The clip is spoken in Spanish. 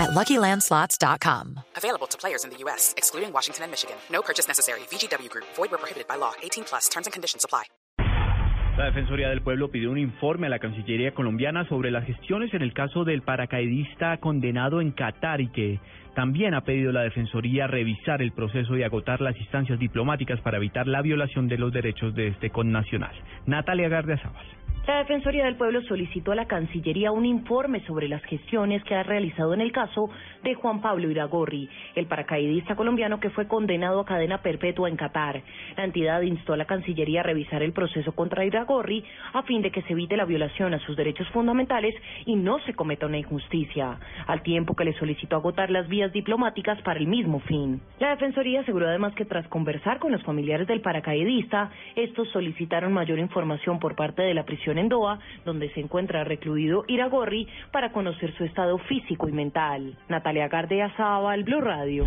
at LuckyLandSlots.com. Available to players in the U.S., excluding Washington and Michigan. No purchase necessary. VGW Group. Void where prohibited by law. 18 plus. Terms and conditions apply. La Defensoría del Pueblo pidió un informe a la Cancillería colombiana sobre las gestiones en el caso del paracaidista condenado en Qatar y que también ha pedido la Defensoría revisar el proceso y agotar las instancias diplomáticas para evitar la violación de los derechos de este connacional. Natalia Gardiazabal. La Defensoría del Pueblo solicitó a la Cancillería un informe sobre las gestiones que ha realizado en el caso de Juan Pablo Iragorri, el paracaidista colombiano que fue condenado a cadena perpetua en Qatar. La entidad instó a la Cancillería a revisar el proceso contra Iragorri a fin de que se evite la violación a sus derechos fundamentales y no se cometa una injusticia, al tiempo que le solicitó agotar las vías diplomáticas para el mismo fin. La Defensoría aseguró además que tras conversar con los familiares del paracaidista, estos solicitaron mayor información por parte de la prisión en Doha, donde se encuentra recluido Iragorri, para conocer su estado físico y mental. Natalia Gardea Sábal, Blue Radio.